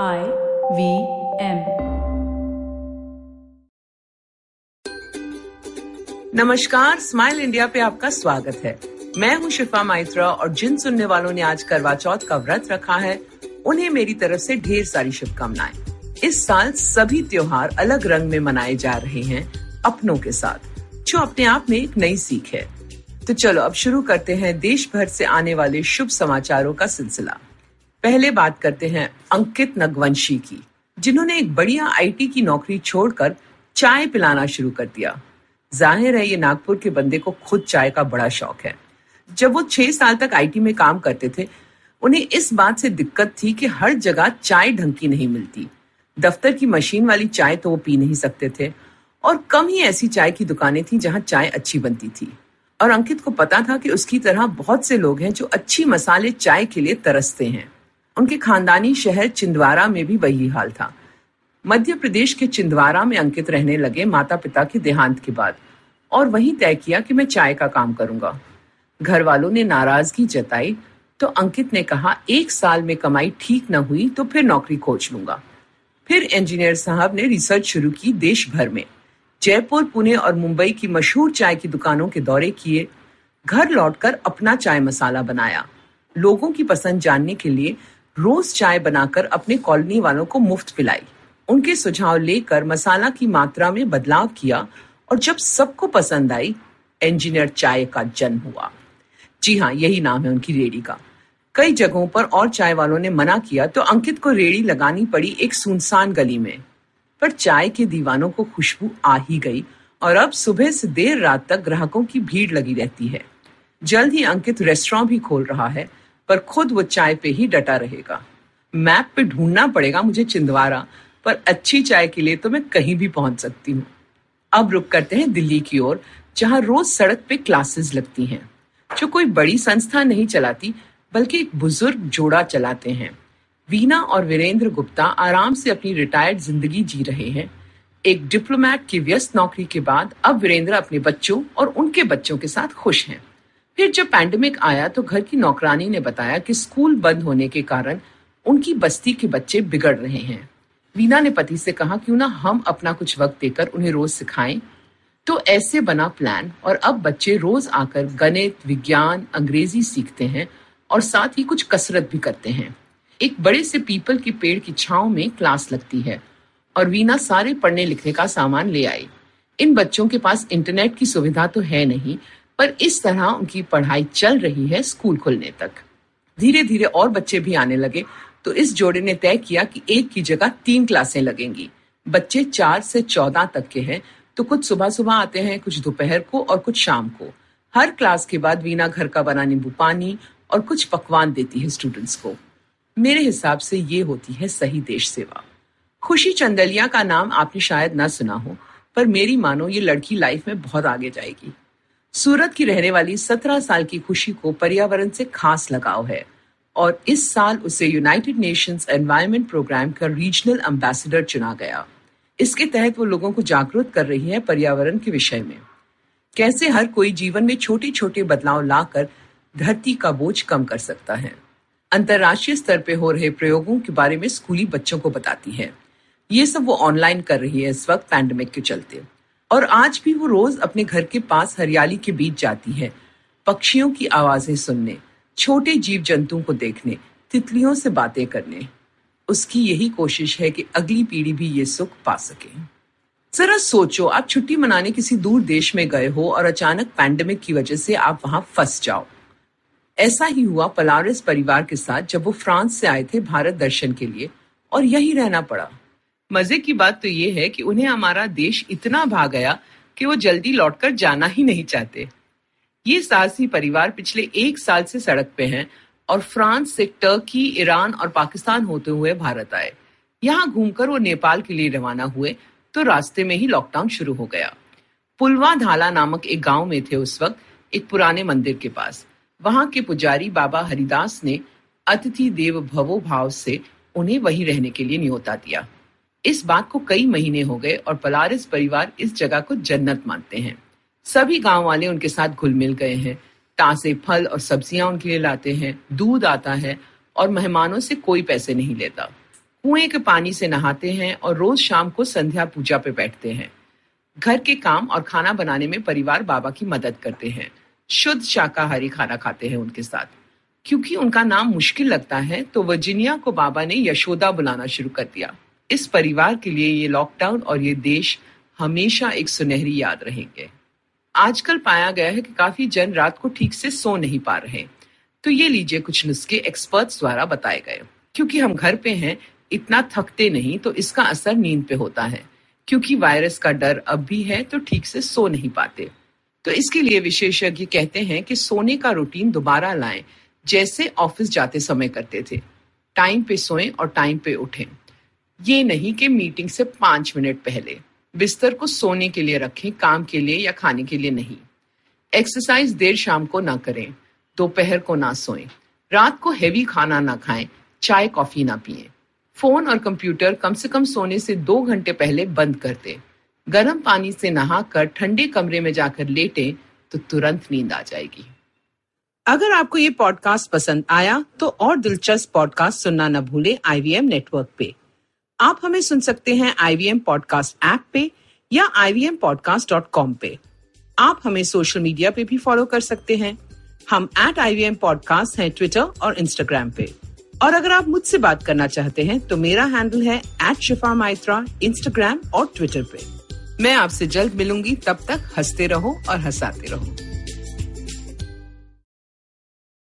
I V M नमस्कार smile India पे आपका स्वागत है। मैं हूँ शिफा माइत्रा और जिन सुनने वालों ने आज करवा चौथ का व्रत रखा है, उन्हें मेरी तरफ़ से ढेर सारी शुभकामनाएँ। इस साल सभी त्योहार अलग रंग में मनाए जा रहे हैं, अपनों के साथ, जो अपने आप में एक नई सीख है। तो चलो, अब शुरू करते हैं देश भर से आने वाले शुभ समाचारों का सिलसिला। पहले बात करते हैं अंकित नगवंशी की, जिन्होंने एक बढ़िया आईटी की नौकरी छोड़कर चाय पिलाना शुरू कर दिया। ज़ाहिर है ये नागपुर के बंदे को खुद चाय का बड़ा शौक है। जब वो छह साल तक आईटी में काम करते थे, उन्हें इस बात से दिक्कत थी कि हर जगह चाय ढंग की नहीं मिलती। दफ्तर की मशीन वाली चाय तो वो पी नहीं सकते थे, और कम ही ऐसी चाय की दुकानें थी जहाँ चाय अच्छी बनती थी। और अंकित को पता था कि उसकी तरह बहुत से लोग हैं जो अच्छी मसाले चाय के लिए तरसते हैं। उनके खानदानी शहर चिंदवारा में भी वही हाल था। मध्य प्रदेश के चिंदवारा में अंकित रहने लगे माता पिता के देहांत के बाद और वहीं तय किया कि मैं चाय का काम करूँगा। घर वालों ने नाराज़गी जताई तो अंकित ने कहा, एक साल में कमाई ठीक न हुई तो फिर नौकरी खोज लूँगा। फिर इंजीनियर साहब ने रिसर्च शुरू की देश भर में। जयपुर, पुणे और मुंबई की मशहूर चाय की दुकानों के दौरे किए। घर लौटकर अपना चाय मसाला बनाया। लोगों की पसंद जानने के लिए रोज चाय बनाकर अपने कॉलोनी वालों को मुफ़्त पिलाई। उनके सुझाव लेकर मसाला की मात्रा में बदलाव किया और जब सबको पसंद आई इंजीनियर चाय का जन्म हुआ। जी हाँ यही नाम है उनकी रेडी का। कई जगहों पर और चाय वालों ने मना किया तो अंकित को रेड़ी लगानी पड़ी एक सुनसान गली में। पर चाय के दीवानों को खुशबू आ ही गई और अब सुबह से देर रात तक ग्राहकों की भीड़ लगी रहती है। जल्द ही अंकित रेस्टोरेंट भी खोल रहा है पर खुद वो चाय पे ही डटा रहेगा। मैप पे ढूंढना पड़ेगा मुझे चिंदवारा, पर अच्छी चाय के लिए तो मैं कहीं भी पहुँच सकती हूँ। अब रुक करते हैं दिल्ली की ओर, जहाँ रोज सड़क पे क्लासेस लगती हैं, जो कोई बड़ी संस्था नहीं चलाती, बल्कि एक बुज़ुर्ग जोड़ा चलाते हैं। वीना और वीरेंद्र गुप्ता आराम से अपनी रिटायर्ड ज़िंदगी जी रहे हैं। एक डिप्लोमेट की व्यस्त नौकरी के बाद अब वीरेंद्र अपने बच्चों और उनके बच्चों के साथ खुश हैं। फिर जब पैंडमिक आया तो घर की नौकरानी ने बताया कि स्कूल बंद होने के कारण उनकी बस्ती के बच्चे बिगड़ रहे हैं। वीना ने पति से कहा, क्यों ना हम अपना कुछ वक्त देकर उन्हें रोज सिखाएँ? तो ऐसे बना प्लान और अब बच्चे रोज आकर गणित, विज्ञान, अंग्रेज़ी सीखते हैं और साथ ही कुछ कसरत भी करते हैं। एक बड़े से पीपल के पेड़ की छाव में क्लास लगती है और वीना सारे पढ़ने लिखने का सामान ले आई। इन बच्चों के पास इंटरनेट की सुविधा तो है नहीं पर इस तरह उनकी पढ़ाई चल रही है स्कूल खुलने तक। धीरे धीरे और बच्चे भी आने लगे तो इस जोड़े ने तय किया कि एक की जगह तीन क्लासें लगेंगी। बच्चे चार से चौदह तक के हैं तो कुछ सुबह सुबह आते हैं, कुछ दोपहर को और कुछ शाम को। हर क्लास के बाद वीना घर का बना नींबू पानी और कुछ पकवान देती है स्टूडेंट्स को। मेरे हिसाब से ये होती है सही देश सेवा। खुशी चंदलिया का नाम आपने शायद ना सुना हो, पर मेरी मानो ये लड़की लाइफ में बहुत आगे जाएगी। सूरत की रहने वाली सत्रह साल की खुशी को पर्यावरण से खास लगाव है और इस साल उसे यूनाइटेड नेशंस एनवायरमेंट प्रोग्राम का रीजनल एम्बेसडर चुना गया। इसके तहत वो लोगों को जागरूक कर रही है पर्यावरण के विषय में। कैसे हर कोई जीवन में छोटे छोटे बदलाव लाकर धरती का बोझ कम कर सकता है? अंतर्राष्ट्रीय स्तर पे हो रहे प्रयोगों के बारे में स्कूली बच्चों को बताती है। ये सब वो ऑनलाइन कर रही है इस वक्त पैंडमिक के चलते। और आज भी वो रोज अपने घर के पास हरियाली के बीच जाती है, पक्षियों की आवाज़ें सुनने, छोटे जीव जंतुओं को देखने, तितलियों से बातें करने। उसकी यही कोशिश है कि अगली पीढ़ी भी ये सुख पा सके। जरा सोचो, आप छुट्टी मनाने किसी दूर देश में गए हो और अचानक पैंडमिक की वजह से आप वहाँ फंस जाओ। ऐसा ही हुआ पलारिस परिवार के साथ जब वो फ्रांस से आए थे भारत दर्शन के लिए और यही रहना पड़ा। मज़े की बात तो ये है कि उन्हें हमारा देश इतना भाग गया कि वो जल्दी लौटकर जाना ही नहीं चाहते। ये साहसी परिवार पिछले एक साल से सड़क पे हैं और फ्रांस से टर्की, ईरान और पाकिस्तान होते हुए भारत आए। यहाँ घूमकर वो नेपाल के लिए रवाना हुए तो रास्ते में ही लॉकडाउन शुरू हो गया। पुलवा धाला नामक एक गाँव में थे उस वक्त, एक पुराने मंदिर के पास। वहाँ के पुजारी बाबा हरिदास ने अतिथि देव भवो भाव से उन्हें वहीं रहने के लिए न्योता दिया। इस बात को कई महीने हो गए और पलारिस परिवार इस जगह को जन्नत मानते हैं। सभी गाँव वाले उनके साथ घुल मिल गए हैं। ताजे फल और सब्ज़ियाँ उनके लिए लाते हैं। दूध आता है और मेहमानों से कोई पैसे नहीं लेता। कुएँ के पानी से नहाते हैं और रोज शाम को संध्या पूजा पे बैठते हैं। घर के काम और खाना बनाने में परिवार बाबा की मदद करते हैं। शुद्ध शाकाहारी खाना खाते हैं उनके साथ। क्योंकि उनका नाम मुश्किल लगता है तो वर्जीनिया को बाबा ने यशोदा बुलाना शुरू कर दिया। इस परिवार के लिए ये लॉकडाउन और ये देश हमेशा एक सुनहरी याद रहेंगे। आजकल पाया गया है कि काफ़ी जन रात को ठीक से सो नहीं पा रहे तो ये लीजिए कुछ नुस्खे एक्सपर्ट्स द्वारा बताए गए। क्योंकि हम घर पे हैं, इतना थकते नहीं तो इसका असर नींद पे होता है। क्योंकि वायरस का डर अब भी है तो ठीक से सो नहीं पाते। तो इसके लिए विशेषज्ञ कहते हैं कि सोने का रूटीन दोबारा लाएँ, जैसे ऑफ़िस जाते समय करते थे। टाइम पे सोएँ और टाइम पे उठें। ये नहीं कि मीटिंग से पाँच मिनट पहले। बिस्तर को सोने के लिए रखें, काम के लिए या खाने के लिए नहीं। एक्सरसाइज देर शाम को ना करें, दोपहर को ना सोएँ। रात को हेवी खाना ना खाएँ, चाय कॉफ़ी ना पिए। फ़ोन और कंप्यूटर कम से कम सोने से दो घंटे पहले बंद कर दें। गर्म पानी से नहाकर ठंडे कमरे में जाकर लेटे तो तुरंत नींद आ जाएगी। अगर आपको ये पॉडकास्ट पसंद आया तो और दिलचस्प पॉडकास्ट सुनना न भूले आईवीएम नेटवर्क पे। आप हमें सुन सकते हैं आईवीएम पॉडकास्ट ऐप पे या आई पे। आप हमें सोशल मीडिया पे भी फॉलो कर सकते हैं। हम एट आई वी पॉडकास्ट हैं ट्विटर और इंस्टाग्राम पे। और अगर आप मुझसे बात करना चाहते हैं तो मेरा हैंडल है एट शिफा माइत्रा इंस्टाग्राम और ट्विटर पे। मैं आपसे जल्द मिलूँगी, तब तक हँसते रहो और हंसाते रहो।